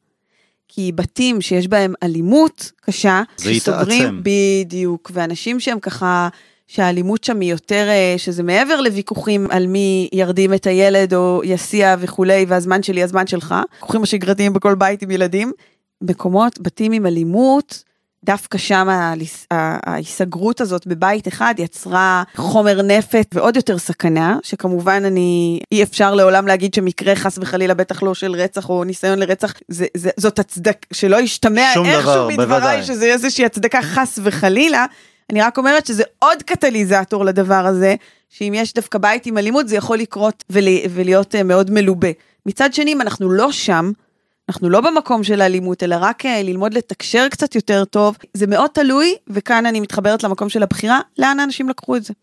כי בתים שיש בהם אלימות קשה, זה שסוגרים, יתעצם. בדיוק, ואנשים שהם ככה, שהאלימות שם היא יותר, אה, שזה מעבר לוויכוחים על מי ירדים את הילד או יסיע וכולי, והזמן שלי, הזמן שלך, ויכוחים השגרתיים בכל בית עם ילדים, מקומות, בתים עם אלימות, דווקא שם ההיסגרות הזאת בבית אחד יצרה חומר נפץ ועוד יותר סכנה, שכמובן אני, אי אפשר לעולם להגיד שמקרה חס וחלילה, בטח לא של רצח או ניסיון לרצח, זה, זה, זאת הצדק, שלא ישתמע איכשהו דבר, מדבריי. שזה איזושהי הצדקה חס וחלילה, אני רק אומרת שזה עוד קטליזטור לדבר הזה, שאם יש דווקא בית עם אלימות זה יכול לקרות ול, ולהיות אה, מאוד מלובה. מצד שני, אם אנחנו לא שם, אנחנו לא במקום של האלימות, אלא רק אה, ללמוד לתקשר קצת יותר טוב. זה מאוד תלוי, וכאן אני מתחברת למקום של הבחירה, לאן האנשים לקחו את זה.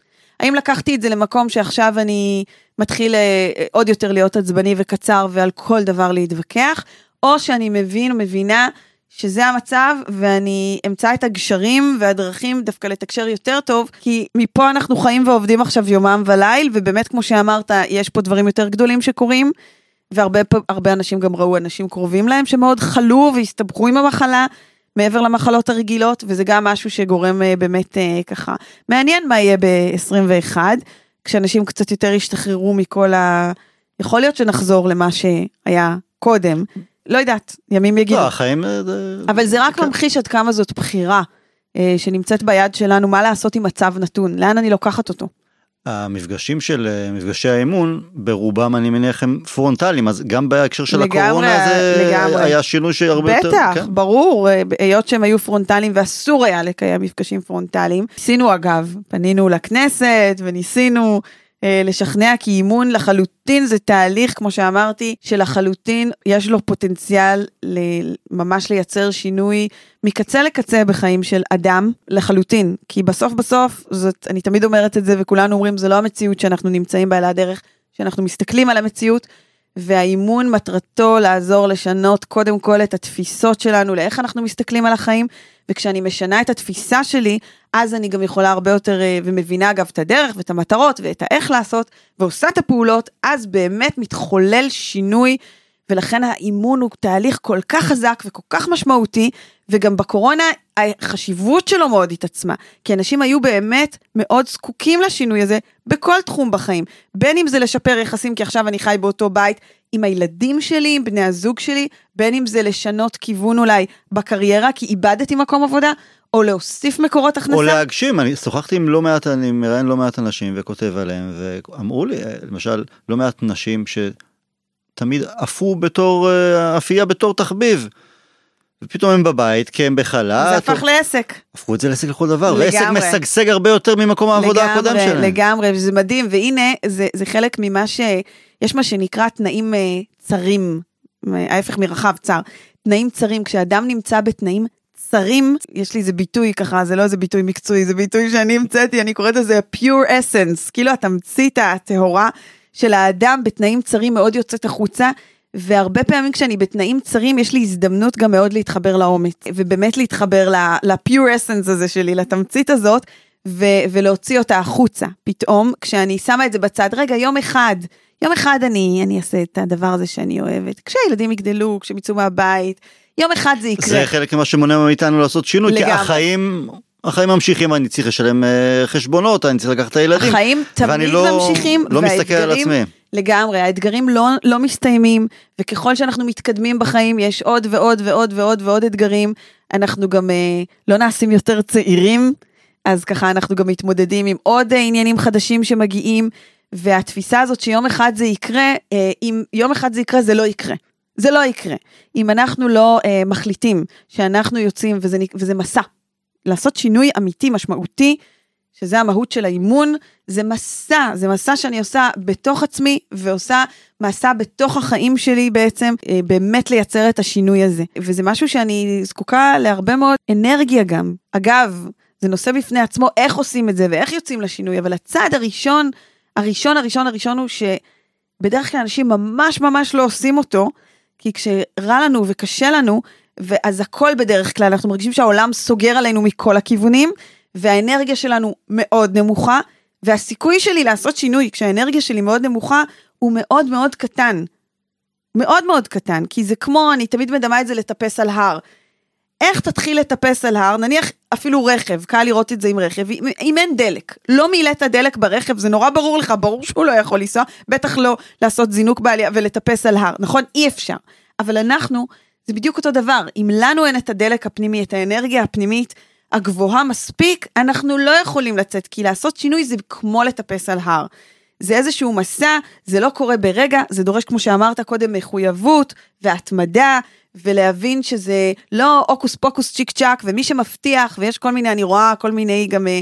האם לקחתי את זה למקום שעכשיו אני מתחיל אה, אה, עוד יותר להיות עצבני וקצר ועל כל דבר להתווכח, או שאני מבין או מבינה שזה המצב, ואני אמצא את הגשרים והדרכים דווקא לתקשר יותר טוב, כי מפה אנחנו חיים ועובדים עכשיו יומם וליל, ובאמת, כמו שאמרת, יש פה דברים יותר גדולים שקורים, והרבה אנשים גם ראו אנשים קרובים להם שמאוד חלו והסתבכו עם המחלה. מעבר למחלות הרגילות, וזה גם משהו שגורם אה, באמת אה, ככה, מעניין מה יהיה ב-21, כשאנשים קצת יותר ישתחררו מכל ה... יכול להיות שנחזור למה שהיה קודם, לא יודעת, ימים יגידו. לא, החיים... אה, אבל זה רק כן. ממחיש עד כמה זאת בחירה שנמצאת ביד שלנו, מה לעשות עם מצב נתון, לאן אני לוקחת אותו. המפגשים של אה, מפגשי האימון ברובם אני מניח הם פרונטליים אז גם בהקשר של לגמרי, הקורונה זה לגמרי. היה שינוי שהרבה יותר בטח, כן. ברור, אה, היות שהם היו פרונטליים ואסור היה לקיים מפגשים פרונטליים. ניסינו אגב, פנינו לכנסת וניסינו לשכנע כי אימון לחלוטין זה תהליך, כמו שאמרתי, שלחלוטין יש לו פוטנציאל ממש לייצר שינוי מקצה לקצה בחיים של אדם לחלוטין. כי בסוף בסוף, זאת, אני תמיד אומרת את זה וכולנו אומרים, זה לא המציאות שאנחנו נמצאים בה, אלא הדרך שאנחנו מסתכלים על המציאות. והאימון מטרתו לעזור לשנות קודם כל את התפיסות שלנו לאיך אנחנו מסתכלים על החיים, וכשאני משנה את התפיסה שלי, אז אני גם יכולה הרבה יותר, אה, ומבינה אגב את הדרך ואת המטרות ואת האיך לעשות, ועושה את הפעולות, אז באמת מתחולל שינוי, ולכן האימון הוא תהליך כל כך חזק וכל כך משמעותי, וגם בקורונה החשיבות שלו מאוד התעצמה, כי אנשים היו באמת מאוד זקוקים לשינוי הזה בכל תחום בחיים, בין אם זה לשפר יחסים, כי עכשיו אני חי באותו בית עם הילדים שלי, עם בני הזוג שלי, בין אם זה לשנות כיוון אולי בקריירה, כי איבדתי מקום עבודה, או להוסיף מקורות הכנסה. או להגשים, אני שוחחתי עם לא מעט, אני מראיין לא מעט אנשים וכותב עליהם, ואמרו לי, למשל, לא מעט נשים שתמיד עפו בתור, אה, אפייה בתור תחביב. ופתאום הם בבית, כי הם בחל"ת. זה הפך לעסק. הפכו את זה לעסק לכל דבר, ועסק לגמרי. משגשג הרבה יותר ממקום העבודה הקודם לגמרי, שלהם. לגמרי, וזה מדהים, והנה, זה, זה חלק ממה ש... יש מה שנקרא תנאים אה, צרים, אה, ההפך מרחב צר. תנאים צרים, כשאדם נמצא בתנאים צרים, יש לי איזה ביטוי ככה, זה לא איזה ביטוי מקצועי, זה ביטוי שאני המצאתי, אני קוראת לזה pure essence, כאילו התמצית הטהורה של האדם בתנאים צרים מאוד יוצאת החוצה. והרבה פעמים כשאני בתנאים צרים יש לי הזדמנות גם מאוד להתחבר לאומץ ובאמת להתחבר ל-pure essence הזה שלי לתמצית הזאת ו- ולהוציא אותה החוצה פתאום כשאני שמה את זה בצד רגע יום אחד יום אחד אני אני אעשה את הדבר הזה שאני אוהבת כשהילדים יגדלו כשהם יצאו מהבית יום אחד זה יקרה. זה חלק ממה שמונע מאיתנו לעשות שינוי לגמרי. כי החיים החיים ממשיכים אני צריך לשלם אה, חשבונות אני צריך לקחת את הילדים החיים תמיד לא, ממשיכים לא מסתכל על עצמי. לגמרי, האתגרים לא, לא מסתיימים, וככל שאנחנו מתקדמים בחיים, יש עוד ועוד ועוד ועוד ועוד אתגרים. אנחנו גם אה, לא נעשים יותר צעירים, אז ככה אנחנו גם מתמודדים עם עוד אה, עניינים חדשים שמגיעים, והתפיסה הזאת שיום אחד זה יקרה, אה, אם יום אחד זה יקרה, זה לא יקרה. זה לא יקרה. אם אנחנו לא אה, מחליטים שאנחנו יוצאים, וזה, וזה מסע, לעשות שינוי אמיתי, משמעותי, שזה המהות של האימון, זה מסע, זה מסע שאני עושה בתוך עצמי ועושה מסע בתוך החיים שלי בעצם, אה, באמת לייצר את השינוי הזה. וזה משהו שאני זקוקה להרבה מאוד אנרגיה גם. אגב, זה נושא בפני עצמו איך עושים את זה ואיך יוצאים לשינוי, אבל הצעד הראשון, הראשון הראשון הראשון הוא שבדרך כלל אנשים ממש ממש לא עושים אותו, כי כשרע לנו וקשה לנו, ואז הכל בדרך כלל, אנחנו מרגישים שהעולם סוגר עלינו מכל הכיוונים, והאנרגיה שלנו מאוד נמוכה, והסיכוי שלי לעשות שינוי כשהאנרגיה שלי מאוד נמוכה, הוא מאוד מאוד קטן. מאוד מאוד קטן, כי זה כמו, אני תמיד מדמה את זה לטפס על הר. איך תתחיל לטפס על הר, נניח אפילו רכב, קל לראות את זה עם רכב, אם אין דלק, לא מילאת דלק ברכב, זה נורא ברור לך, ברור שהוא לא יכול לנסוע, בטח לא לעשות זינוק בעלייה ולטפס על הר, נכון? אי אפשר. אבל אנחנו, זה בדיוק אותו דבר, אם לנו אין את הדלק הפנימי, את האנרגיה הפנימית, הגבוהה מספיק, אנחנו לא יכולים לצאת, כי לעשות שינוי זה כמו לטפס על הר. זה איזשהו מסע, זה לא קורה ברגע, זה דורש, כמו שאמרת קודם, מחויבות והתמדה, ולהבין שזה לא הוקוס פוקוס צ'יק צ'אק, ומי שמבטיח, ויש כל מיני, אני רואה כל מיני גם, אה,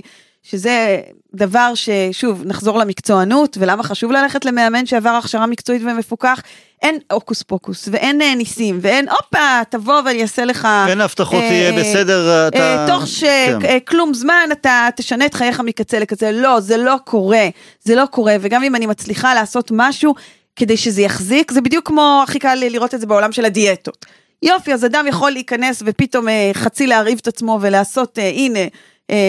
שזה דבר ששוב, נחזור למקצוענות, ולמה חשוב ללכת למאמן שעבר הכשרה מקצועית ומפוקח, אין הוקוס פוקוס, ואין אה, ניסים, ואין הופה, תבוא ואני אעשה לך... אין הבטחות, אה, תהיה בסדר, אה, אתה... אה, תוך שכלום כן. זמן אתה תשנה את חייך מקצה לקצה, לא, זה לא קורה, זה לא קורה, וגם אם אני מצליחה לעשות משהו כדי שזה יחזיק, זה בדיוק כמו, הכי קל לראות את זה בעולם של הדיאטות. יופי, אז אדם יכול להיכנס ופתאום אה, חצי להרעיב את עצמו ולעשות, אה, הנה, אה,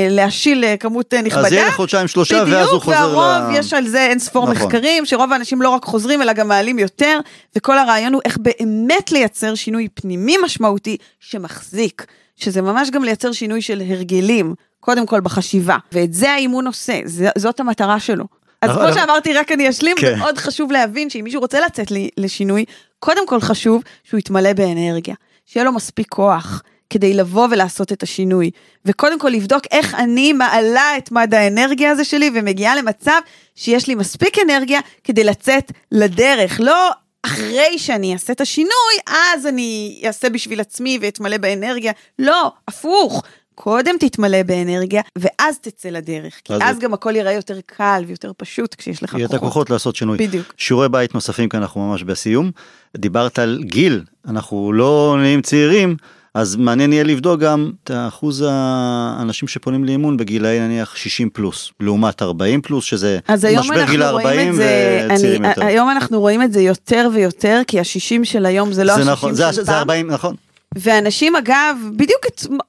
להשיל אה, כמות אה, נכבדה. אז יהיה חודשיים שלושה ואז הוא חוזר ל... בדיוק, והרוב, יש על זה אין ספור נכון. מחקרים, שרוב האנשים לא רק חוזרים אלא גם מעלים יותר, וכל הרעיון הוא איך באמת לייצר שינוי פנימי משמעותי שמחזיק, שזה ממש גם לייצר שינוי של הרגלים, קודם כל בחשיבה, ואת זה האימון עושה, זאת המטרה שלו. אז כמו שאמרתי, רק אני אשלים, כן. מאוד חשוב להבין שאם מישהו רוצה לצאת לשינוי, קודם כל חשוב שהוא יתמלא באנרגיה, שיהיה לו מספיק כוח. כדי לבוא ולעשות את השינוי. וקודם כל לבדוק איך אני מעלה את מד האנרגיה הזה שלי ומגיעה למצב שיש לי מספיק אנרגיה כדי לצאת לדרך. לא אחרי שאני אעשה את השינוי, אז אני אעשה בשביל עצמי ואתמלא באנרגיה. לא, הפוך. קודם תתמלא באנרגיה, ואז תצא לדרך. כי אז, אז גם הכל ייראה יותר קל ויותר פשוט כשיש לך כוחות. יהיה את הכוחות לעשות שינוי. בדיוק. שיעורי בית נוספים כאן אנחנו ממש בסיום. דיברת על גיל, אנחנו לא נהיים צעירים. אז מעניין יהיה לבדוק גם את אחוז האנשים שפונים לאימון בגילאי נניח 60 פלוס, לעומת 40 פלוס, שזה משבר גיל 40 וצעירים יותר. היום אנחנו רואים את זה יותר ויותר, כי ה-60 של היום זה לא ה-60 נכון, של פעם. זה 40, נכון. ואנשים אגב, בדיוק,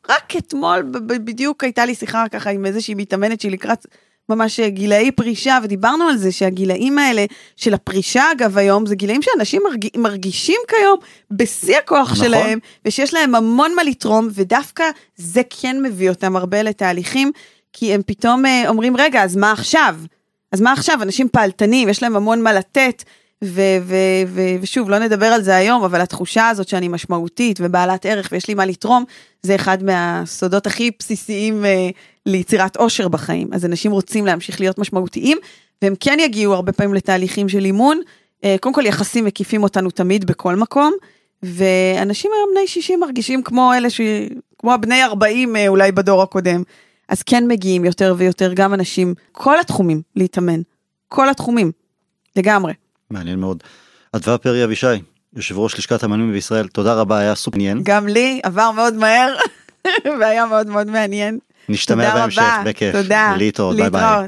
רק אתמול בדיוק הייתה לי שיחה ככה עם איזושהי מתאמנת שהיא לקראת ממש גילאי פרישה, ודיברנו על זה שהגילאים האלה של הפרישה, אגב, היום, זה גילאים שאנשים מרג... מרגישים כיום בשיא הכוח נכון. שלהם, ושיש להם המון מה לתרום, ודווקא זה כן מביא אותם הרבה לתהליכים, כי הם פתאום אה, אומרים, רגע, אז מה עכשיו? אז מה עכשיו? אנשים פעלתנים, יש להם המון מה לתת. ו- ו- ו- ושוב, לא נדבר על זה היום, אבל התחושה הזאת שאני משמעותית ובעלת ערך ויש לי מה לתרום, זה אחד מהסודות הכי בסיסיים uh, ליצירת אושר בחיים. אז אנשים רוצים להמשיך להיות משמעותיים, והם כן יגיעו הרבה פעמים לתהליכים של אימון. Uh, קודם כל, יחסים מקיפים אותנו תמיד בכל מקום, ואנשים היום בני 60 מרגישים כמו אלה ש... כמו הבני 40 uh, אולי בדור הקודם. אז כן מגיעים יותר ויותר גם אנשים, כל התחומים להתאמן, כל התחומים, לגמרי. מעניין מאוד. אדווה פרי אבישי, יושב ראש לשכת המאמנים בישראל, תודה רבה, היה סופר עניין. גם לי, עבר מאוד מהר. והיה מאוד מאוד מעניין. נשתמע בהמשך. בכיף. תודה. להתראות, ביי ביי.